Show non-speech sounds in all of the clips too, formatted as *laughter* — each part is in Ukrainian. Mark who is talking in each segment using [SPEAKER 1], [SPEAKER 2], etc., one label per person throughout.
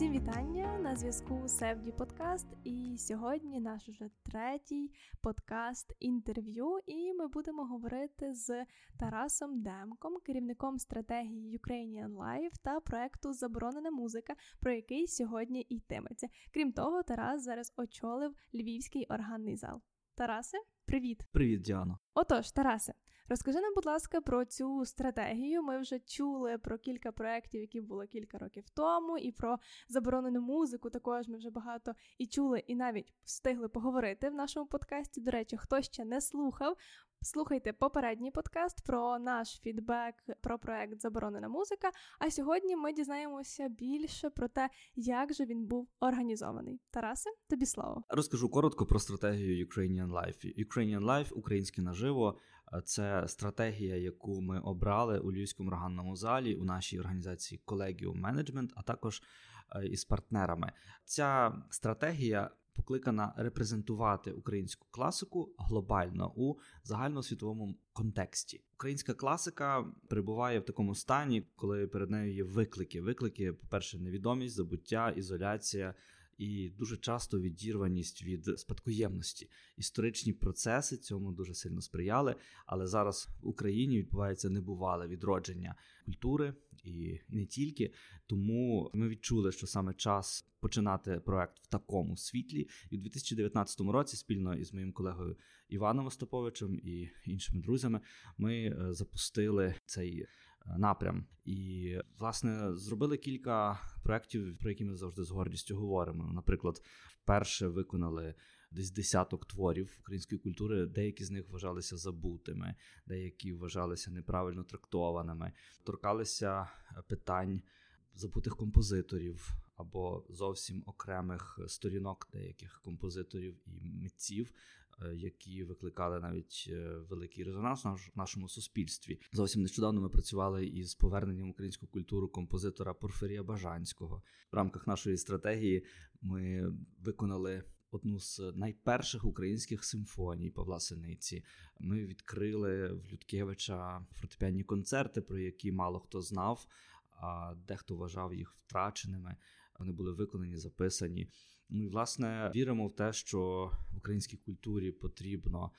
[SPEAKER 1] Усім вітання на зв'язку Севді Подкаст. І сьогодні наш уже третій подкаст інтерв'ю. І ми будемо говорити з Тарасом Демком, керівником стратегії Ukrainian Life та проекту Заборонена музика, про який сьогодні йтиметься. Крім того, Тарас зараз очолив львівський органний зал. Тарасе, привіт,
[SPEAKER 2] привіт, Діано.
[SPEAKER 1] Отож, Тарасе, Розкажи нам, будь ласка, про цю стратегію. Ми вже чули про кілька проєктів, які були кілька років тому, і про заборонену музику. Також ми вже багато і чули, і навіть встигли поговорити в нашому подкасті. До речі, хто ще не слухав, Слухайте попередній подкаст про наш фідбек про проект Заборонена музика. А сьогодні ми дізнаємося більше про те, як же він був організований. Тарасе, тобі слово.
[SPEAKER 2] Розкажу коротко про стратегію Ukrainian Life. Ukrainian Life, українське наживо. Це стратегія, яку ми обрали у Львівському органному залі у нашій організації Collegium Management, а також е, із партнерами. Ця стратегія покликана репрезентувати українську класику глобально у загальносвітовому контексті. Українська класика перебуває в такому стані, коли перед нею є виклики. Виклики, по перше, невідомість, забуття, ізоляція і дуже часто відірваність від спадкоємності. Історичні процеси цьому дуже сильно сприяли. Але зараз в Україні відбувається небувале відродження культури і не тільки. Тому ми відчули, що саме час починати проект в такому світлі. І у 2019 році, спільно із моїм колегою Іваном Остаповичем і іншими друзями, ми е, запустили цей напрям. І, власне, зробили кілька проєктів, про які ми завжди з гордістю говоримо. Наприклад, вперше виконали десь десяток творів української культури, деякі з них вважалися забутими, деякі вважалися неправильно трактованими, торкалися питань забутих композиторів або зовсім окремих сторінок деяких композиторів і митців, е, які викликали навіть е, великий резонанс в нашому суспільстві. Зовсім нещодавно ми працювали із поверненням української культури композитора Порфирія Бажанського. В рамках нашої стратегії ми виконали. Одну з найперших українських симфоній Павла Синиці ми відкрили в Людкевича фортепіанні концерти, про які мало хто знав, а дехто вважав їх втраченими. Вони були виконані, записані. І власне віримо в те, що в українській культурі потрібно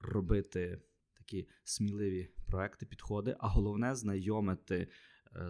[SPEAKER 2] робити такі сміливі проекти, підходи, а головне знайомити е,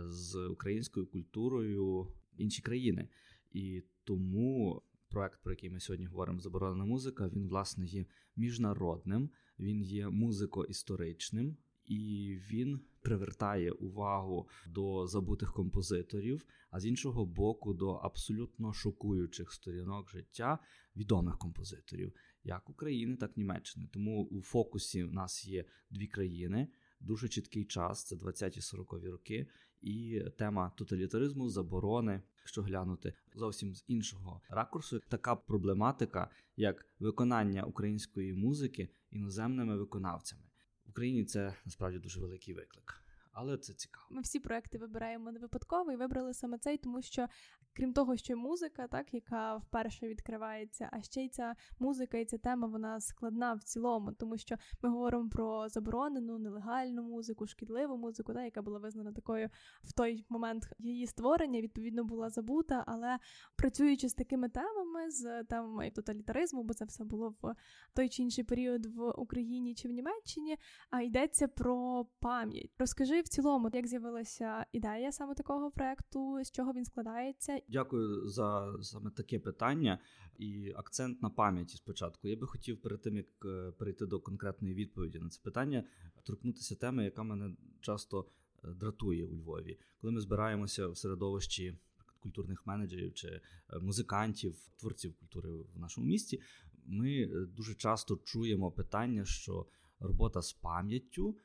[SPEAKER 2] з українською культурою інші країни. І тому проект, про який ми сьогодні говоримо, заборонена музика, він власне є міжнародним, він є музико-історичним і він привертає увагу до забутих композиторів, а з іншого боку, до абсолютно шокуючих сторінок життя відомих композиторів, як України, так і Німеччини. Тому у фокусі в нас є дві країни. Дуже чіткий час, це 20-40-ві роки, і тема тоталітаризму, заборони, якщо глянути зовсім з іншого ракурсу, така проблематика, як виконання української музики іноземними виконавцями. Україні це насправді дуже великий виклик але це цікаво.
[SPEAKER 1] Ми всі проекти вибираємо не випадково і вибрали саме цей, тому що крім того, що музика, так яка вперше відкривається, а ще й ця музика і ця тема вона складна в цілому, тому що ми говоримо про заборонену, нелегальну музику, шкідливу музику, так, яка була визнана такою в той момент її створення, відповідно була забута. Але працюючи з такими темами, з темами тоталітаризму, бо це все було в той чи інший період в Україні чи в Німеччині, а йдеться про пам'ять. Розкажи в цілому, як з'явилася ідея саме такого проекту, з чого він складається?
[SPEAKER 2] Дякую за саме таке питання і акцент на пам'яті. Спочатку я би хотів перед тим, як е, перейти до конкретної відповіді на це питання, торкнутися теми, яка мене часто е, дратує у Львові, коли ми збираємося в середовищі. Культурних менеджерів чи е, музикантів, творців культури в нашому місті, ми дуже часто чуємо питання, що робота з пам'яттю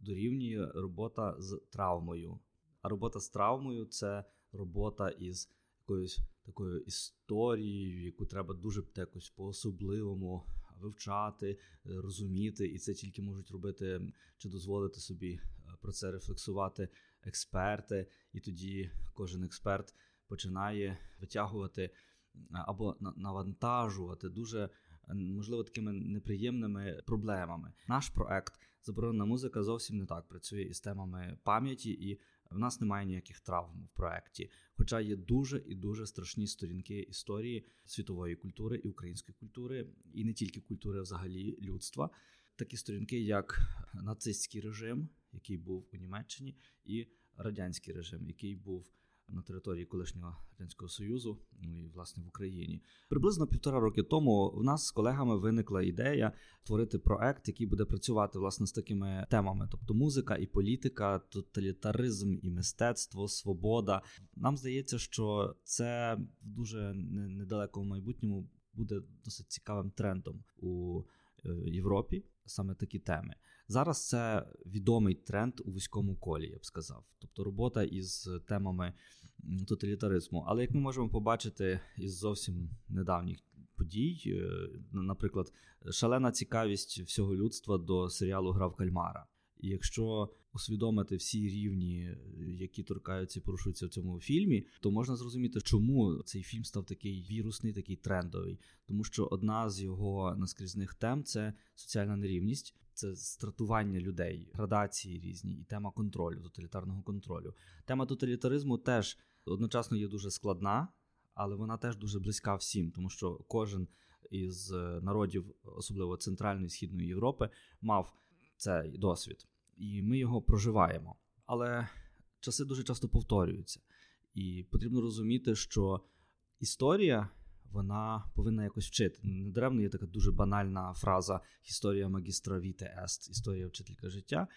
[SPEAKER 2] дорівнює робота з травмою. А робота з травмою це робота із якоюсь такою історією, яку треба дуже якось по-особливому вивчати, розуміти, і це тільки можуть робити чи дозволити собі е, про це рефлексувати експерти, і тоді кожен експерт починає витягувати або навантажувати дуже можливо такими неприємними проблемами. Наш проект заборонена музика зовсім не так працює із темами пам'яті і В нас немає ніяких травм в проєкті, хоча є дуже і дуже страшні сторінки історії світової культури і української культури, і не тільки культури, а взагалі людства. Такі сторінки, як нацистський режим, який був у Німеччині, і радянський режим, який був на території колишнього радянського союзу, і власне в Україні. Приблизно півтора роки тому в нас з колегами виникла ідея створити проект, який буде працювати власне з такими темами, тобто музика і політика, тоталітаризм і мистецтво, свобода. Нам здається, що це в дуже недалекому майбутньому буде досить цікавим трендом у е, Європі. Саме такі теми. Зараз це відомий тренд у вузькому колі, я б сказав. Тобто робота із темами тоталітаризму. Але як ми можемо побачити із зовсім недавніх подій, е, наприклад, шалена цікавість всього людства до серіалу Гра в Кальмара. І якщо усвідомити всі рівні, які торкаються і порушуються в цьому фільмі, то можна зрозуміти, чому цей фільм став такий вірусний, такий трендовий. Тому що одна з його наскрізних тем це соціальна нерівність, це стратування людей, градації різні, і тема контролю, тоталітарного контролю. Тема тоталітаризму теж одночасно є дуже складна, але вона теж дуже близька всім, тому що кожен із е, народів, особливо Центральної і Східної Європи, мав цей досвід, і ми його проживаємо. Але часи дуже часто повторюються, і потрібно розуміти, що історія. Вона повинна якось вчити. Недаремно є така дуже банальна фраза історія магістра віте ест, історія вчителька життя.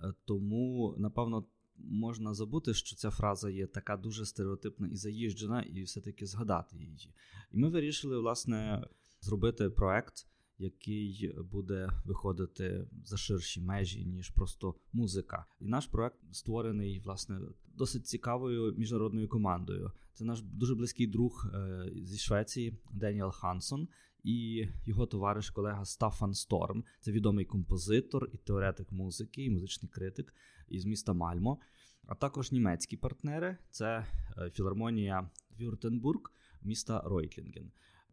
[SPEAKER 2] Е, тому, напевно, можна забути, що ця фраза є така дуже стереотипна і заїжджена, і все-таки згадати її. І ми вирішили, власне, зробити проект, який буде виходити за ширші межі, ніж просто музика. І наш проект створений, власне, досить цікавою міжнародною командою. Це наш дуже близький друг е, зі Швеції Деніел Хансон. І його товариш, колега Стафан Сторм, це відомий композитор і теоретик музики, і музичний критик із міста Мальмо а також німецькі партнери це е, філармонія Вюртенбург міста Ройтлінген.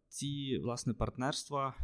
[SPEAKER 2] Ці власне партнерства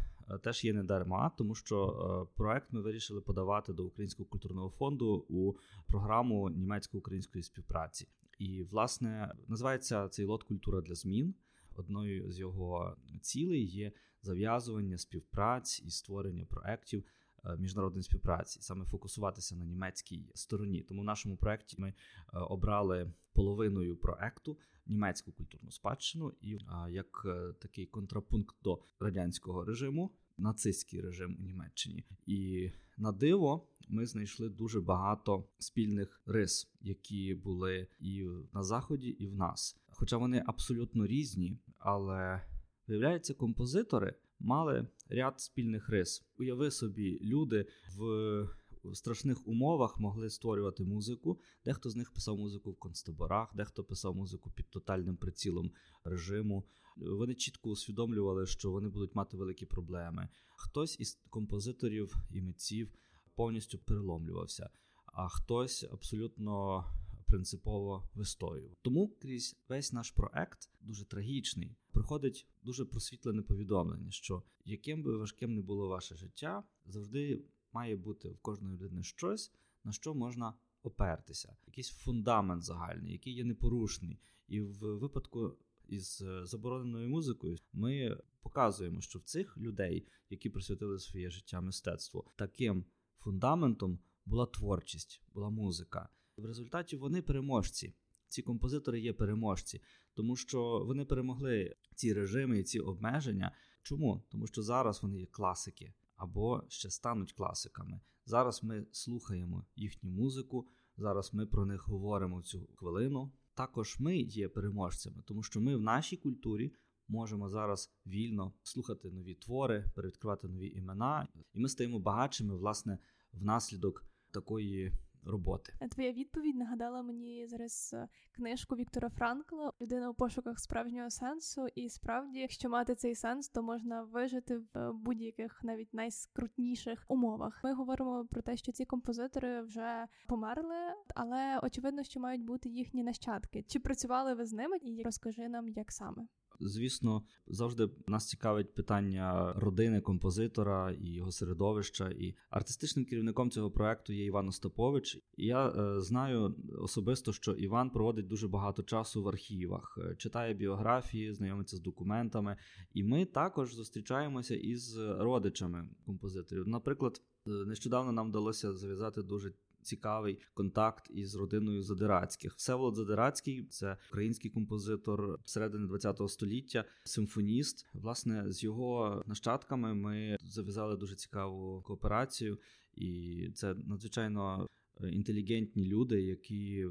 [SPEAKER 2] теж є не дарма, тому що е, проект ми вирішили подавати до Українського культурного фонду у програму німецько-української співпраці. І, власне, називається цей лот Культура для змін. Одною з його цілей є зав'язування співпраць і створення проєктів Е, міжнародної співпраці, саме фокусуватися на німецькій стороні. Тому в нашому проєкті ми е, обрали половиною проекту німецьку культурну спадщину і е, як такий контрапункт до радянського режиму, нацистський режим у Німеччині. І на диво ми знайшли дуже багато спільних рис, які були і на заході, і в нас. Хоча вони абсолютно різні, але виявляється, композитори мали ряд спільних рис. Уяви собі, люди в страшних умовах могли створювати музику. Дехто з них писав музику в концтаборах, дехто писав музику під тотальним прицілом режиму. Вони чітко усвідомлювали, що вони будуть мати великі проблеми. Хтось із композиторів і митців повністю переломлювався, а хтось абсолютно принципово вистоював. Тому крізь весь наш проект дуже трагічний приходить дуже просвітлене повідомлення, що яким би важким не було ваше життя, завжди має бути в кожної людини щось, на що можна опертися, якийсь фундамент загальний, який є непорушний. І в випадку із забороненою музикою ми показуємо, що в цих людей, які присвятили своє життя мистецтву, таким фундаментом була творчість, була музика. В результаті вони переможці. Ці композитори є переможці, тому що вони перемогли ці режими і ці обмеження. Чому? Тому що зараз вони є класики або ще стануть класиками. Зараз ми слухаємо їхню музику, зараз ми про них говоримо в цю хвилину. Також ми є переможцями, тому що ми в нашій культурі можемо зараз вільно слухати нові твори, перевідкривати нові імена, і ми стаємо багатшими, власне, внаслідок такої роботи.
[SPEAKER 1] Твоя відповідь нагадала мені зараз е, книжку Віктора Франкла Людина у пошуках справжнього сенсу. І справді, якщо мати цей сенс, то можна вижити в будь-яких навіть найскрутніших умовах. Ми говоримо про те, що ці композитори вже померли, але очевидно, що мають бути їхні нащадки. Чи працювали ви з ними? І розкажи нам, як саме.
[SPEAKER 2] Звісно, завжди нас цікавить питання родини композитора і його середовища. І артистичним керівником цього проекту є Іван Остапович. Я е, знаю особисто, що Іван проводить дуже багато часу в архівах, е, читає біографії, знайомиться з документами. І ми також зустрічаємося із родичами композиторів. Наприклад, е, нещодавно нам вдалося зав'язати дуже цікавий контакт із родиною Задирацьких. Всеволод Задирацький це український композитор середини ХХ століття, симфоніст. Власне, з його нащадками ми зав'язали дуже цікаву кооперацію, і це надзвичайно е, інтелігентні люди, які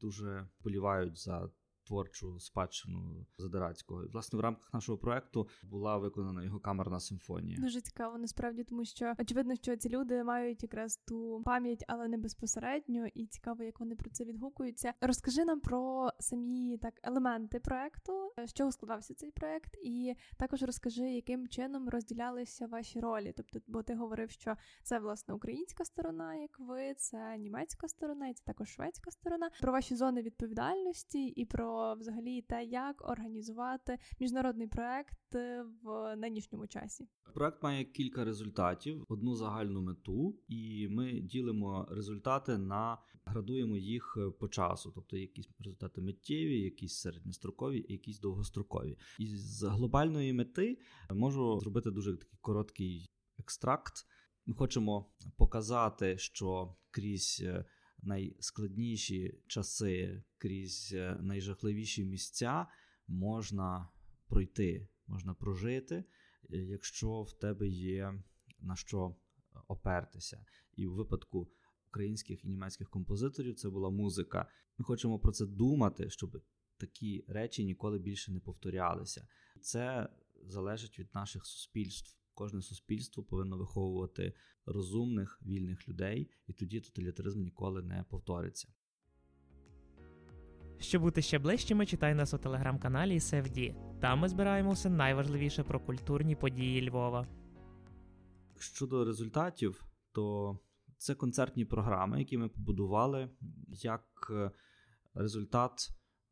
[SPEAKER 2] дуже полівають за творчу спадщину Задирацького. І, власне, в рамках нашого проекту була виконана його камерна симфонія.
[SPEAKER 1] Дуже цікаво, насправді, тому що очевидно, що ці люди мають якраз ту пам'ять, але не безпосередньо, і цікаво, як вони про це відгукуються. Розкажи нам про самі так елементи проекту, з чого складався цей проект, і також розкажи, яким чином розділялися ваші ролі. Тобто, бо ти говорив, що це власне українська сторона, як ви, це німецька сторона, і це також шведська сторона. Про ваші зони відповідальності і про взагалі те, як організувати міжнародний проект е, в нинішньому часі.
[SPEAKER 2] Проект має кілька результатів, одну загальну мету, і ми ділимо результати на градуємо їх е, по часу, тобто якісь результати миттєві, якісь середньострокові, якісь довгострокові. І з глобальної мети можу зробити дуже такий короткий екстракт. Ми хочемо показати, що крізь е, найскладніші часи крізь е, найжахливіші місця можна пройти, можна прожити, е, якщо в тебе є на що опертися. І в випадку українських і німецьких композиторів це була музика. Ми хочемо про це думати, щоб такі речі ніколи більше не повторялися. Це залежить від наших суспільств. Кожне суспільство повинно виховувати розумних, вільних людей, і тоді тоталітаризм ніколи не повториться.
[SPEAKER 3] Щоб бути ще ближчими, читай нас у телеграм-каналі SFD. Там ми збираємо все найважливіше про культурні події Львова.
[SPEAKER 2] Щодо результатів, то це концертні програми, які ми побудували як е, результат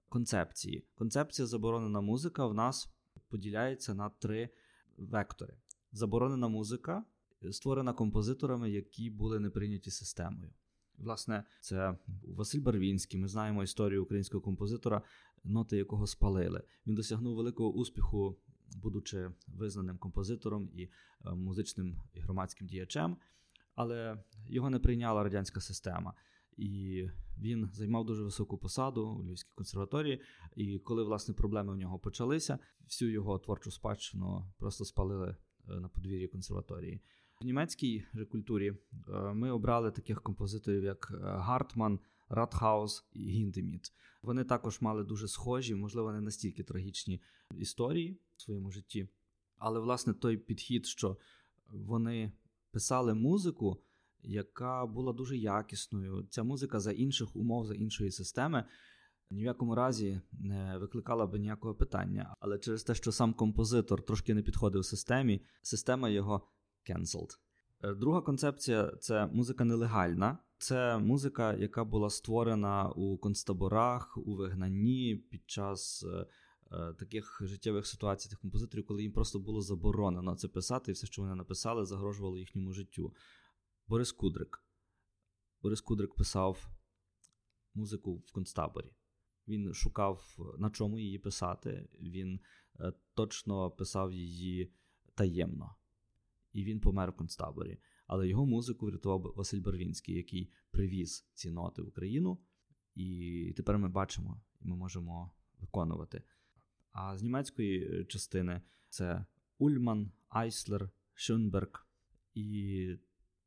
[SPEAKER 2] концепції. Концепція заборонена музика в нас поділяється на три вектори: заборонена музика, створена композиторами, які були не прийняті системою. Власне, це Василь Барвінський. Ми знаємо історію українського композитора, ноти якого спалили. Він досягнув великого успіху, будучи визнаним композитором і е, музичним і громадським діячем, але його не прийняла радянська система. І він займав дуже високу посаду у Львівській консерваторії. І коли власне проблеми в нього почалися, всю його творчу спадщину просто спалили е, на подвір'ї консерваторії. В німецькій же культурі е, ми обрали таких композиторів, як е, Гартман, Ратхаус і Гіндеміт. Вони також мали дуже схожі, можливо, не настільки трагічні історії в своєму житті. Але, власне, той підхід, що вони писали музику, яка була дуже якісною. Ця музика за інших умов, за іншої системи. Ні в якому разі не викликала би ніякого питання, але через те, що сам композитор трошки не підходив системі, система його cancelled. Е, друга концепція це музика нелегальна. Це музика, яка була створена у концтаборах, у вигнанні під час е, е, таких життєвих ситуацій тих композиторів, коли їм просто було заборонено це писати, і все, що вони написали, загрожувало їхньому життю. Борис Кудрик. Борис Кудрик писав музику в концтаборі. Він шукав, на чому її писати. Він е, точно писав її таємно і він помер в концтаборі. Але його музику врятував Василь Барвінський, який привіз ці ноти в Україну, і тепер ми бачимо і ми можемо виконувати. А з німецької е, частини це Ульман, Айслер, Шюнберг. І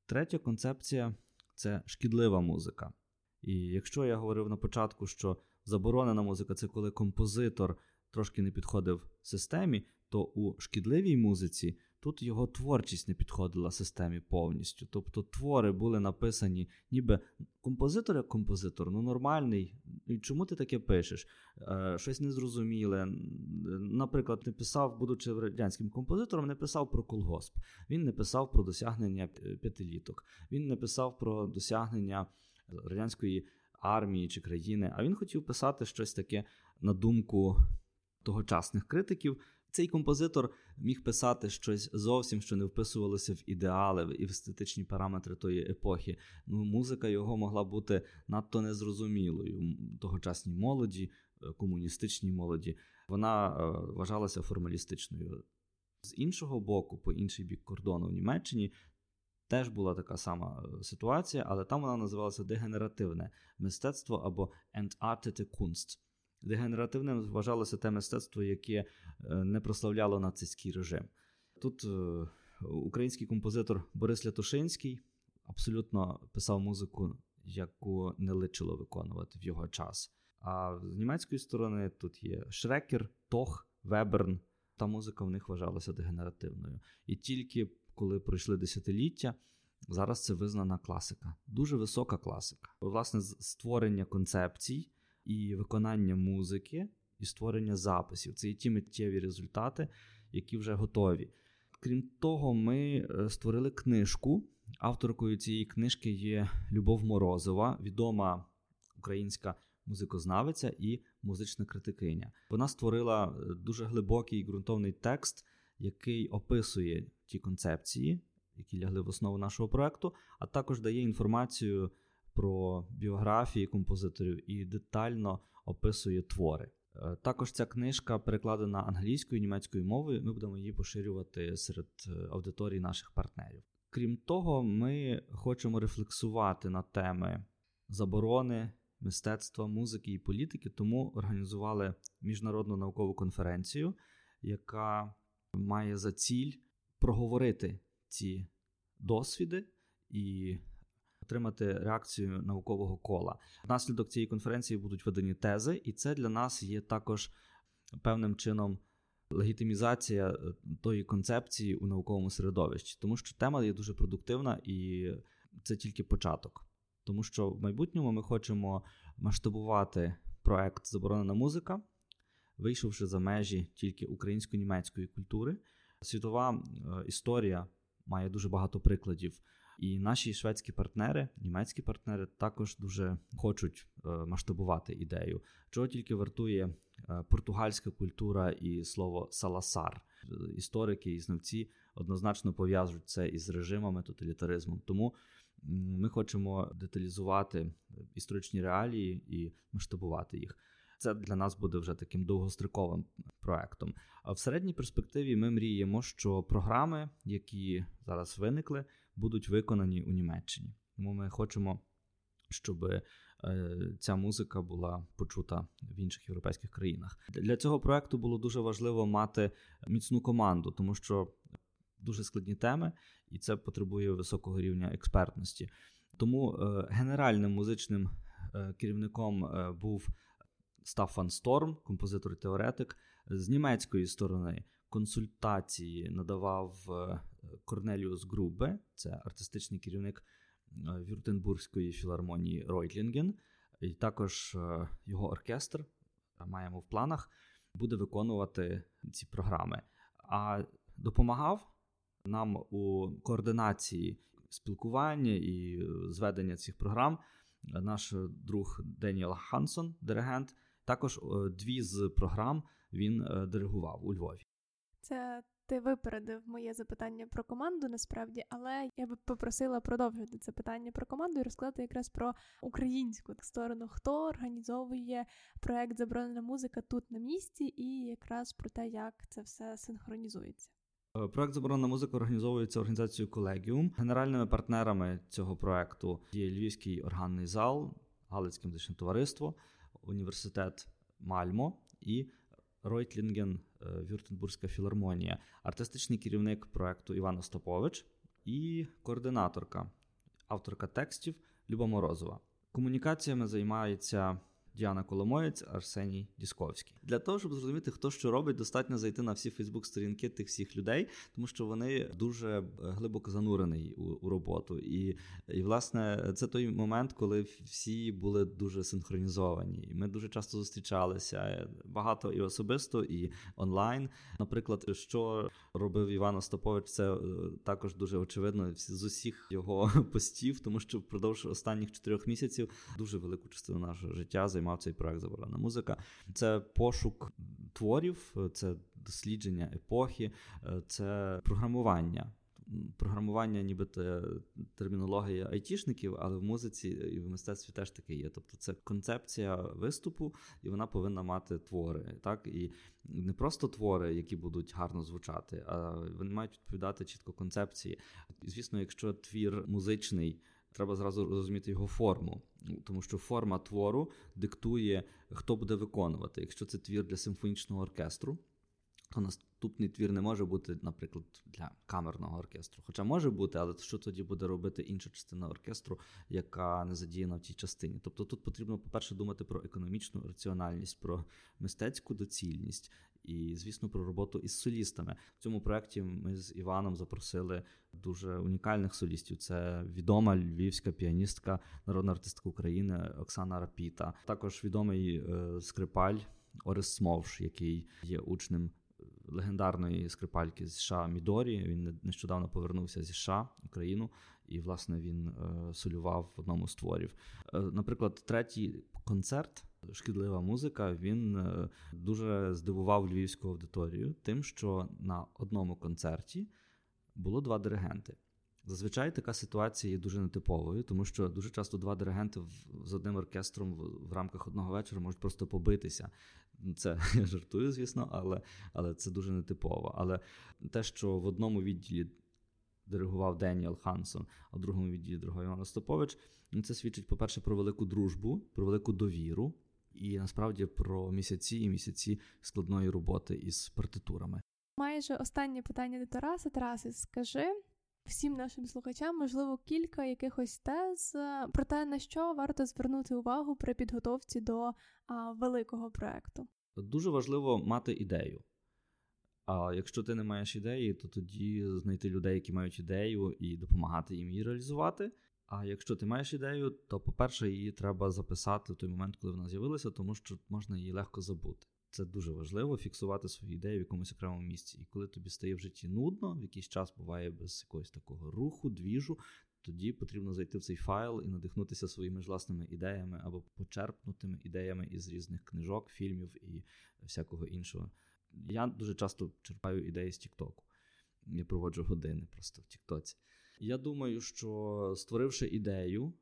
[SPEAKER 2] третя концепція це шкідлива музика. І якщо я говорив на початку, що заборонена музика це коли композитор трошки не підходив системі, то у шкідливій музиці Тут його творчість не підходила системі повністю. Тобто твори були написані, ніби композитор як композитор, ну нормальний. І Чому ти таке пишеш? Е, Щось незрозуміле. Наприклад, не писав, будучи радянським композитором, не писав про колгосп. Він не писав про досягнення п'ятиліток. Він не писав про досягнення радянської армії чи країни. А він хотів писати щось таке на думку тогочасних критиків. Цей композитор міг писати щось зовсім, що не вписувалося в ідеали і в естетичні параметри тої епохи. Ну, Музика його могла бути надто незрозумілою тогочасній молоді, е, комуністичній молоді. Вона е, вважалася формалістичною. З іншого боку, по інший бік кордону в Німеччині. Теж була така сама е, ситуація, але там вона називалася дегенеративне мистецтво або Entartete Kunst. Дегенеративним вважалося те мистецтво, яке е, не прославляло нацистський режим. Тут е, український композитор Борис Лятушинський абсолютно писав музику, яку не личило виконувати в його час. А з німецької сторони тут є Шрекер, Тох, Веберн. Та музика в них вважалася дегенеративною. І тільки коли пройшли десятиліття, зараз це визнана класика, дуже висока класика. Власне, створення концепцій і виконання музики, і створення записів. Це і ті миттєві результати, які вже готові. Крім того, ми е, створили книжку. Авторкою цієї книжки є Любов Морозова, відома українська музикознавиця і музична критикиня. Вона створила е, дуже глибокий ґрунтовний текст, який описує ті концепції, які лягли в основу нашого проекту, а також дає інформацію про біографії композиторів і детально описує твори. Е, також ця книжка перекладена англійською і німецькою мовою. Ми будемо її поширювати серед е, аудиторії наших партнерів. Крім того, ми хочемо рефлексувати на теми заборони, мистецтва, музики і політики, тому організували міжнародну наукову конференцію, яка має за ціль проговорити ці досвіди і отримати реакцію наукового кола. Внаслідок цієї конференції будуть видані тези, і це для нас є також певним чином. Легітимізація е, тої концепції у науковому середовищі, тому що тема є дуже продуктивна і це тільки початок. Тому що в майбутньому ми хочемо масштабувати проект Заборонена музика, вийшовши за межі тільки українсько-німецької культури. Світова е, історія має дуже багато прикладів і наші шведські партнери, німецькі партнери також дуже хочуть е, масштабувати ідею, чого тільки вартує е, португальська культура і слово саласар. Історики і знавці однозначно пов'яжуть це із режимами тоталітаризмом. Тому ми хочемо деталізувати історичні реалії і масштабувати їх. Це для нас буде вже таким довгостроковим проектом. А в середній перспективі ми мріємо, що програми, які зараз виникли, будуть виконані у Німеччині. Тому ми хочемо, щоб е, ця музика була почута в інших європейських країнах. Для цього проекту було дуже важливо мати міцну команду, тому що дуже складні теми, і це потребує високого рівня експертності. Тому е, генеральним музичним е, керівником був Стафан Сторм, композитор і теоретик. З німецької сторони консультації надавав Корнеліус Грубе, це артистичний керівник е, Вюртенбурзької філармонії Ройтлінген, і також е, його оркестр маємо в планах, буде виконувати ці програми. А допомагав нам у координації спілкування і зведення цих програм наш друг Деніел Хансон, диригент. Також е, дві з програм він диригував у Львові.
[SPEAKER 1] Це ти випередив моє запитання про команду насправді, але я би попросила продовжити це питання про команду і розказати якраз про українську сторону, хто організовує проект Заборонена музика тут на місці, і якраз про те, як це все синхронізується.
[SPEAKER 2] Е, проект Заборонена музика організовується організацією Колегіум. Генеральними партнерами цього проекту є Львівський органний зал, Галицьке музичне товариство, університет Мальмо і Ройтлінген е, Вюртенбурзька філармонія, артистичний керівник проекту Іван Остапович і координаторка, авторка текстів Люба Морозова. Комунікаціями займається Діана Коломоєць, Арсеній Дісковський. Для того, щоб зрозуміти, хто що робить, достатньо зайти на всі Фейсбук-сторінки тих всіх людей, тому що вони дуже е, глибоко занурені у, у роботу. І, і, власне, це той момент, коли всі були дуже синхронізовані. Ми дуже часто зустрічалися е, багато і особисто, і онлайн. Наприклад, що робив Іван Остапович, це е, також дуже очевидно з усіх його *laughs* постів, тому що впродовж останніх чотирьох місяців дуже велику частину нашого життя займав мав цей проект заборонена музика. Це пошук творів, це дослідження епохи, е, це програмування. Програмування, нібито термінологія айтішників, але в музиці і в мистецтві теж таке є. Тобто це концепція виступу, і вона повинна мати твори. Так І не просто твори, які будуть гарно звучати, а вони мають відповідати чітко концепції. І, звісно, якщо твір музичний треба зразу розуміти його форму, тому що форма твору диктує, хто буде виконувати. Якщо це твір для симфонічного оркестру, то наступний твір не може бути, наприклад, для камерного оркестру. Хоча може бути, але що тоді буде робити інша частина оркестру, яка не задіяна в тій частині? Тобто тут потрібно, по-перше, думати про економічну раціональність, про мистецьку доцільність і, звісно, про роботу із солістами. В цьому проєкті ми з Іваном запросили дуже унікальних солістів. Це відома львівська піаністка, народна артистка України Оксана Рапіта, також відомий е, скрипаль Орис Смовш, який є учнем. Легендарної скрипальки з США Мідорі. Він нещодавно повернувся зі США Україну, і, власне, він е, солював в одному з творів. Е, наприклад, третій концерт шкідлива музика, він е, дуже здивував львівську аудиторію тим, що на одному концерті було два диригенти. Зазвичай така ситуація є дуже нетиповою, тому що дуже часто два диригенти з одним оркестром в рамках одного вечора можуть просто побитися. Це *laughs* я жартую, звісно, але але це дуже нетипово. Але те, що в одному відділі диригував Деніел Хансон, а в другому відділі дорогой Іван Остапович, це свідчить, по-перше, про велику дружбу, про велику довіру і насправді про місяці і місяці складної роботи із партитурами.
[SPEAKER 1] Майже останнє питання до Тараса. Тараси, скажи всім нашим слухачам, можливо, кілька якихось тез е, про те, на що варто звернути увагу при підготовці до а, великого проекту.
[SPEAKER 2] Дуже важливо мати ідею. А якщо ти не маєш ідеї, то тоді знайти людей, які мають ідею, і допомагати їм її реалізувати. А якщо ти маєш ідею, то, по-перше, її треба записати в той момент, коли вона з'явилася, тому що можна її легко забути. Це дуже важливо фіксувати свої ідеї в якомусь окремому місці. І коли тобі стає в житті нудно, в якийсь час буває без якогось такого руху, двіжу, тоді потрібно зайти в цей файл і надихнутися своїми ж власними ідеями або почерпнутими ідеями із різних книжок, фільмів і всякого іншого. Я дуже часто черпаю ідеї з Тіктоку. Я проводжу години просто в Тіктоці. Я думаю, що створивши ідею,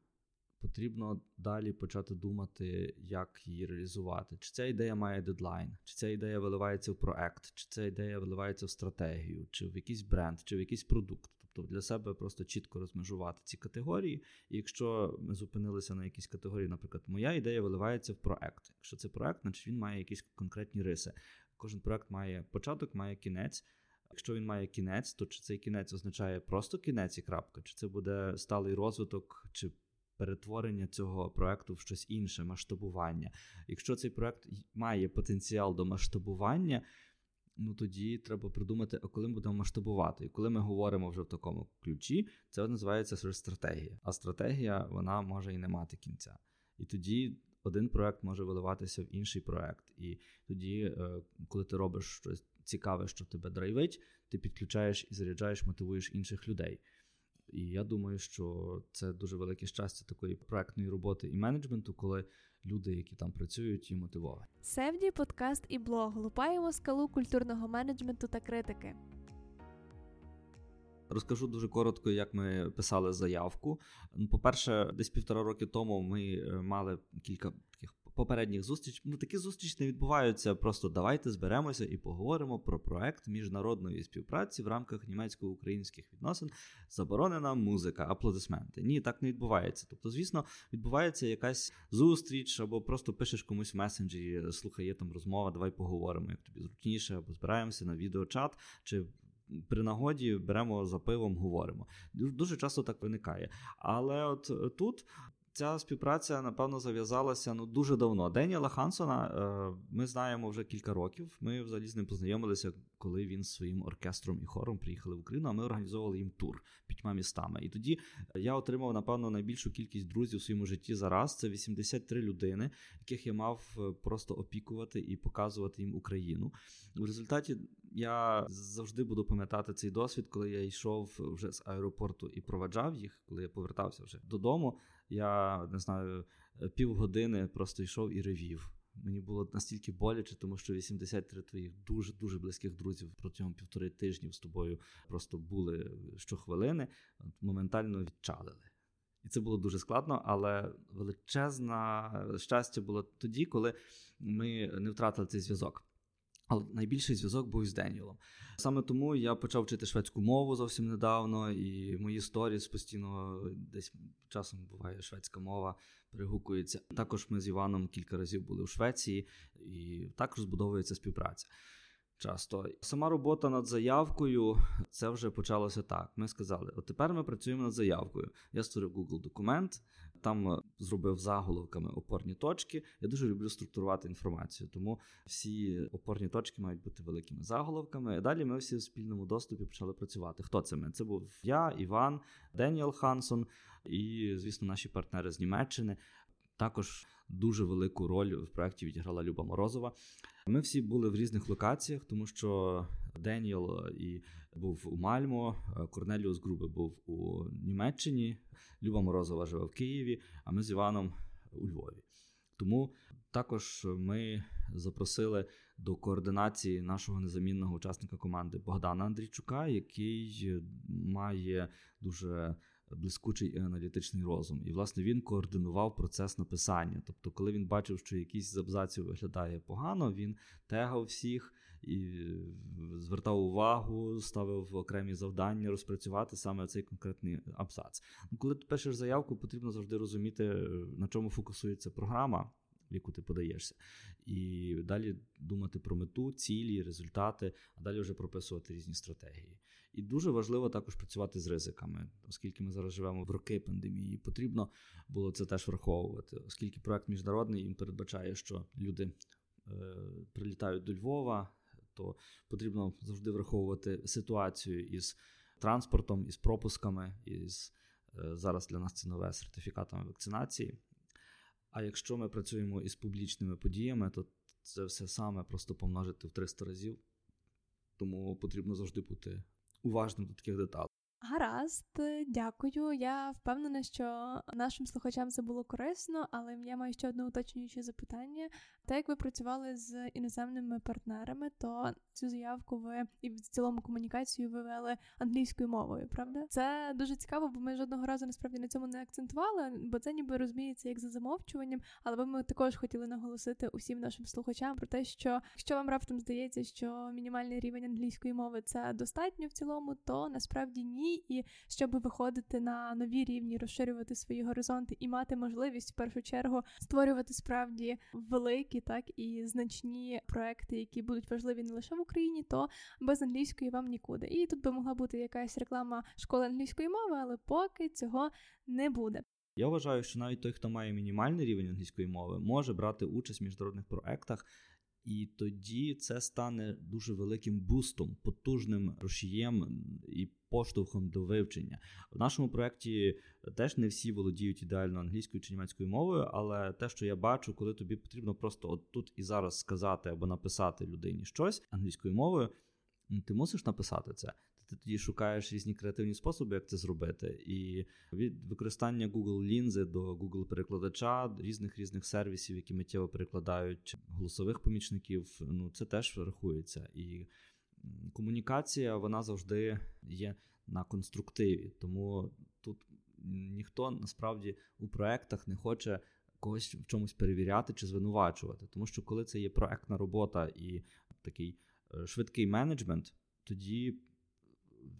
[SPEAKER 2] потрібно далі почати думати, як її реалізувати. Чи ця ідея має дедлайн, чи ця ідея виливається в проект, чи ця ідея виливається в стратегію, чи в якийсь бренд, чи в якийсь продукт. Тобто для себе просто чітко розмежувати ці категорії. І якщо ми зупинилися на якійсь категорії, наприклад, моя ідея виливається в проект. Якщо це проект, значить він має якісь конкретні риси. Кожен проект має початок, має кінець. Якщо він має кінець, то чи цей кінець означає просто кінець і крапка, чи це буде сталий розвиток, чи перетворення цього проекту в щось інше, масштабування. Якщо цей проект має потенціал до масштабування, ну тоді треба придумати, а коли ми будемо масштабувати. І коли ми говоримо вже в такому ключі, це називається стратегія. А стратегія вона може і не мати кінця. І тоді. Один проект може виливатися в інший проект, і тоді, е, коли ти робиш щось цікаве, що тебе драйвить, ти підключаєш і заряджаєш, мотивуєш інших людей. І я думаю, що це дуже велике щастя такої проектної роботи і менеджменту, коли люди, які там працюють, і мотивовані.
[SPEAKER 1] Севді, подкаст і блог лупаємо скалу культурного менеджменту та критики.
[SPEAKER 2] Розкажу дуже коротко, як ми писали заявку. Ну, по-перше, десь півтора роки тому ми е, мали кілька таких попередніх зустріч. Ну такі зустрічі не відбуваються. Просто давайте зберемося і поговоримо про проект міжнародної співпраці в рамках німецько-українських відносин. Заборонена музика, аплодисменти. Ні, так не відбувається. Тобто, звісно, відбувається якась зустріч, або просто пишеш комусь в месенджері, слухай, там розмова, давай поговоримо, як тобі зручніше, або збираємося на відеочат чи. При нагоді беремо за пивом, говоримо. Дуже часто так виникає. Але от тут Ця співпраця, напевно, зав'язалася ну дуже давно. Деніела Хансона е, ми знаємо вже кілька років. Ми взагалі з ним познайомилися, коли він з своїм оркестром і хором приїхали в Україну. А ми організовували їм тур п'ятьма містами. І тоді я отримав, напевно, найбільшу кількість друзів у своєму житті зараз. Це 83 людини, яких я мав е, просто опікувати і показувати їм Україну. В результаті Я завжди буду пам'ятати цей досвід, коли я йшов вже з аеропорту і проведжав їх, коли я повертався вже додому. Я не знаю, півгодини просто йшов і ревів. Мені було настільки боляче, тому що 83 твоїх дуже дуже близьких друзів протягом півтори тижнів з тобою просто були щохвилини, моментально відчалили. І це було дуже складно, але величезне щастя було тоді, коли ми не втратили цей зв'язок. Але найбільший зв'язок був з Деніелом. Саме тому я почав вчити шведську мову зовсім недавно, і мої сторіс постійно десь часом буває шведська мова, перегукується. Також ми з Іваном кілька разів були у Швеції, і також збудовується співпраця. Часто сама робота над заявкою це вже почалося так. Ми сказали: от тепер ми працюємо над заявкою. Я створив Google документ, там е, зробив заголовками опорні точки. Я дуже люблю структурувати інформацію, тому всі опорні точки мають бути великими заголовками. Далі ми всі в спільному доступі почали працювати. Хто це ми? Це був я, Іван, Деніел Хансон і, звісно, наші партнери з Німеччини. Також дуже велику роль в проєкті відіграла Люба Морозова. Ми всі були в різних локаціях, тому що Деніел і був у Мальмо, Корнеліус Грубе був у Німеччині, Люба Морозова живе в Києві, а ми з Іваном у Львові. Тому також ми запросили до координації нашого незамінного учасника команди Богдана Андрійчука, який має дуже блискучий і аналітичний розум. І, власне, він координував процес написання. Тобто, коли він бачив, що якийсь з абзаців виглядає погано, він тегав всіх і звертав увагу, ставив окремі завдання розпрацювати саме цей конкретний абзац. Ну, Коли ти пишеш заявку, потрібно завжди розуміти, на чому фокусується програма. В яку ти подаєшся, і далі думати про мету, цілі, результати, а далі вже прописувати різні стратегії. І дуже важливо також працювати з ризиками, оскільки ми зараз живемо в роки пандемії. Потрібно було це теж враховувати, оскільки проект міжнародний він передбачає, що люди е, прилітають до Львова, то потрібно завжди враховувати ситуацію із транспортом, із пропусками, із е, зараз для нас це нове сертифікатами вакцинації. А якщо ми працюємо із публічними подіями, то це все саме просто помножити в 300 разів. Тому потрібно завжди бути уважним до таких деталей.
[SPEAKER 1] Гаразд, дякую. Я впевнена, що нашим слухачам це було корисно, але я маю ще одне уточнююче запитання. Так як ви працювали з іноземними партнерами, то цю заявку ви і в цілому комунікацію ви вели англійською мовою, правда? Це дуже цікаво, бо ми жодного разу насправді на цьому не акцентували, бо це ніби розуміється як за замовчуванням. Але ми також хотіли наголосити усім нашим слухачам про те, що якщо вам раптом здається, що мінімальний рівень англійської мови це достатньо в цілому, то насправді ні. І щоб виходити на нові рівні, розширювати свої горизонти і мати можливість в першу чергу створювати справді великі, так і значні проекти, які будуть важливі не лише в Україні, то без англійської вам нікуди. І тут би могла бути якась реклама школи англійської мови, але поки цього не буде.
[SPEAKER 2] Я вважаю, що навіть той, хто має мінімальний рівень англійської мови, може брати участь в міжнародних проектах, і тоді це стане дуже великим бустом, потужним рушієм і поштовхом до вивчення. В нашому проєкті теж не всі володіють ідеально англійською чи німецькою мовою, але те, що я бачу, коли тобі потрібно просто от тут і зараз сказати або написати людині щось англійською мовою, ти мусиш написати це. Ти тоді шукаєш різні креативні способи, як це зробити. І від використання Google лінзи до Google перекладача, різних різних сервісів, які миттєво перекладають голосових помічників, ну це теж рахується. І комунікація вона завжди є на конструктиві. Тому тут ніхто насправді у проектах не хоче когось в чомусь перевіряти чи звинувачувати. Тому що коли це є проектна робота і такий е, швидкий менеджмент, тоді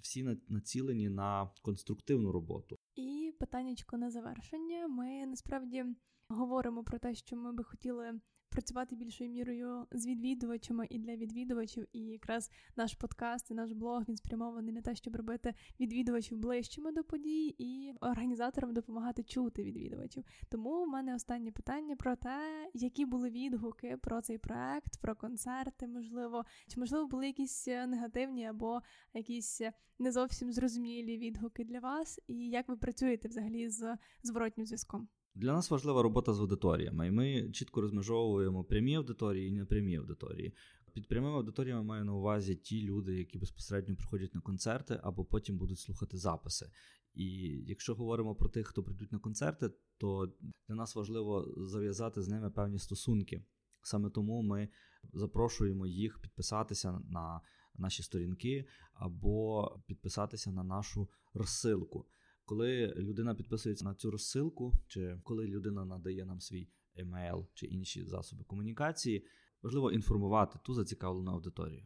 [SPEAKER 2] всі націлені на конструктивну роботу.
[SPEAKER 1] І питаннячко на завершення. Ми насправді говоримо про те, що ми би хотіли працювати більшою мірою з відвідувачами і для відвідувачів. І якраз наш подкаст і наш блог він спрямований на те, щоб робити відвідувачів ближчими до подій і організаторам допомагати чути відвідувачів. Тому в мене останнє питання про те, які були відгуки про цей проект, про концерти, можливо, чи можливо були якісь негативні або якісь не зовсім зрозумілі відгуки для вас, і як ви працюєте взагалі з зворотнім зв'язком.
[SPEAKER 2] Для нас важлива робота з аудиторіями, і ми чітко розмежовуємо прямі аудиторії і непрямі аудиторії. Під прямими аудиторіями маю на увазі ті люди, які безпосередньо приходять на концерти або потім будуть слухати записи. І якщо говоримо про тих, хто прийдуть на концерти, то для нас важливо зав'язати з ними певні стосунки. Саме тому ми запрошуємо їх підписатися на наші сторінки або підписатися на нашу розсилку. Коли людина підписується на цю розсилку, чи коли людина надає нам свій емейл чи інші засоби комунікації, важливо інформувати ту зацікавлену аудиторію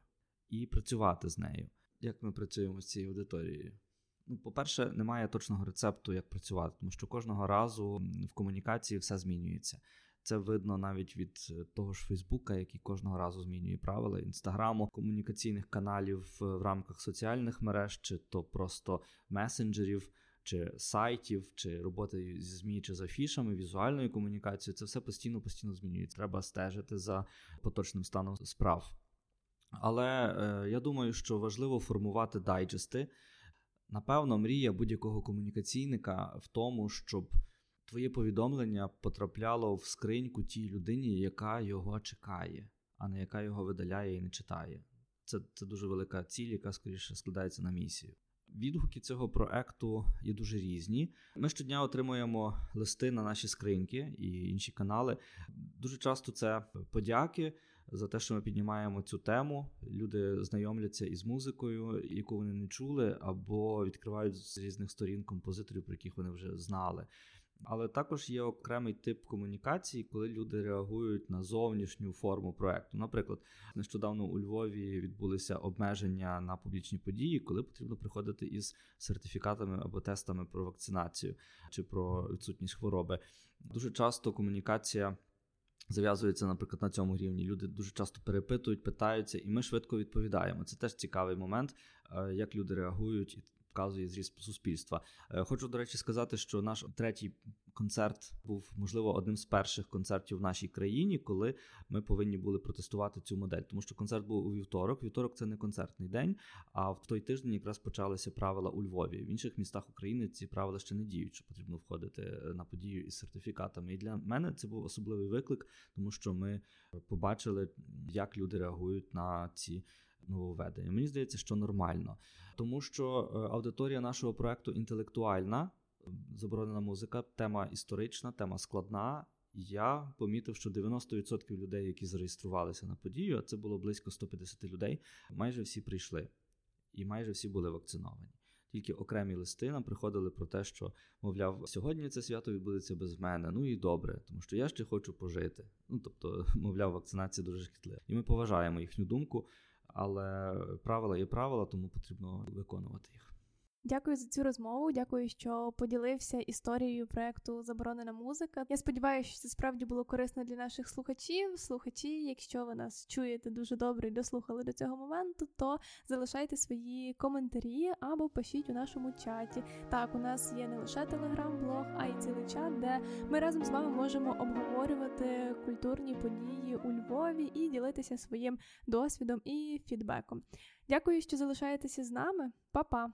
[SPEAKER 2] і працювати з нею. Як ми працюємо з цією аудиторією? Ну, по-перше, немає точного рецепту, як працювати, тому що кожного разу в комунікації все змінюється. Це видно навіть від е, того ж Фейсбука, який кожного разу змінює правила інстаграму, комунікаційних каналів в рамках соціальних мереж, чи то просто месенджерів, чи сайтів, чи роботи зі ЗМІ, чи з афішами, візуальною комунікацією. Це все постійно постійно змінюється. Треба стежити за поточним станом справ. Але е, я думаю, що важливо формувати дайджести. Напевно, мрія будь-якого комунікаційника в тому, щоб твоє повідомлення потрапляло в скриньку тій людині, яка його чекає, а не яка його видаляє і не читає. Це це дуже велика ціль, яка скоріше складається на місію. Відгуки цього проекту є дуже різні. Ми щодня отримуємо листи на наші скриньки і інші канали. Дуже часто це подяки за те, що ми піднімаємо цю тему. Люди знайомляться із музикою, яку вони не чули, або відкривають з різних сторін композиторів, про яких вони вже знали. Але також є окремий тип комунікації, коли люди реагують на зовнішню форму проекту. Наприклад, нещодавно у Львові відбулися обмеження на публічні події, коли потрібно приходити із сертифікатами або тестами про вакцинацію чи про відсутність хвороби. Дуже часто комунікація. Зав'язується, наприклад, на цьому рівні. Люди дуже часто перепитують, питаються, і ми швидко відповідаємо. Це теж цікавий момент, е, як люди реагують, і показує зріст суспільства. Е, хочу, до речі, сказати, що наш третій концерт був, можливо, одним з перших концертів в нашій країні, коли ми повинні були протестувати цю модель. Тому що концерт був у вівторок. Вівторок це не концертний день. А в той тиждень якраз почалися правила у Львові. В інших містах України ці правила ще не діють, що потрібно входити е, на подію із сертифікатами. І для мене це був особливий виклик, тому що ми побачили, як люди реагують на ці нововведення. Мені здається, що нормально, тому що е, аудиторія нашого проекту інтелектуальна, заборонена музика, тема історична, тема складна. Я помітив, що 90% людей, які зареєструвалися на подію, а це було близько 150 людей, майже всі прийшли і майже всі були вакциновані. Тільки окремі листи нам приходили про те, що, мовляв, сьогодні це свято відбудеться без мене. Ну і добре, тому що я ще хочу пожити. Ну тобто, *laughs* мовляв, вакцинація дуже шкідлива. І ми поважаємо їхню думку але правила є правила, тому потрібно виконувати їх.
[SPEAKER 1] Дякую за цю розмову. Дякую, що поділився історією проекту Заборонена музика. Я сподіваюся, що це справді було корисно для наших слухачів. Слухачі, якщо ви нас чуєте дуже добре і дослухали до цього моменту, то залишайте свої коментарі або пишіть у нашому чаті. Так, у нас є не лише телеграм-блог, а й цілий чат, де ми разом з вами можемо обговорювати культурні події у Львові і ділитися своїм досвідом і фідбеком. Дякую, що залишаєтеся з нами. Па-па!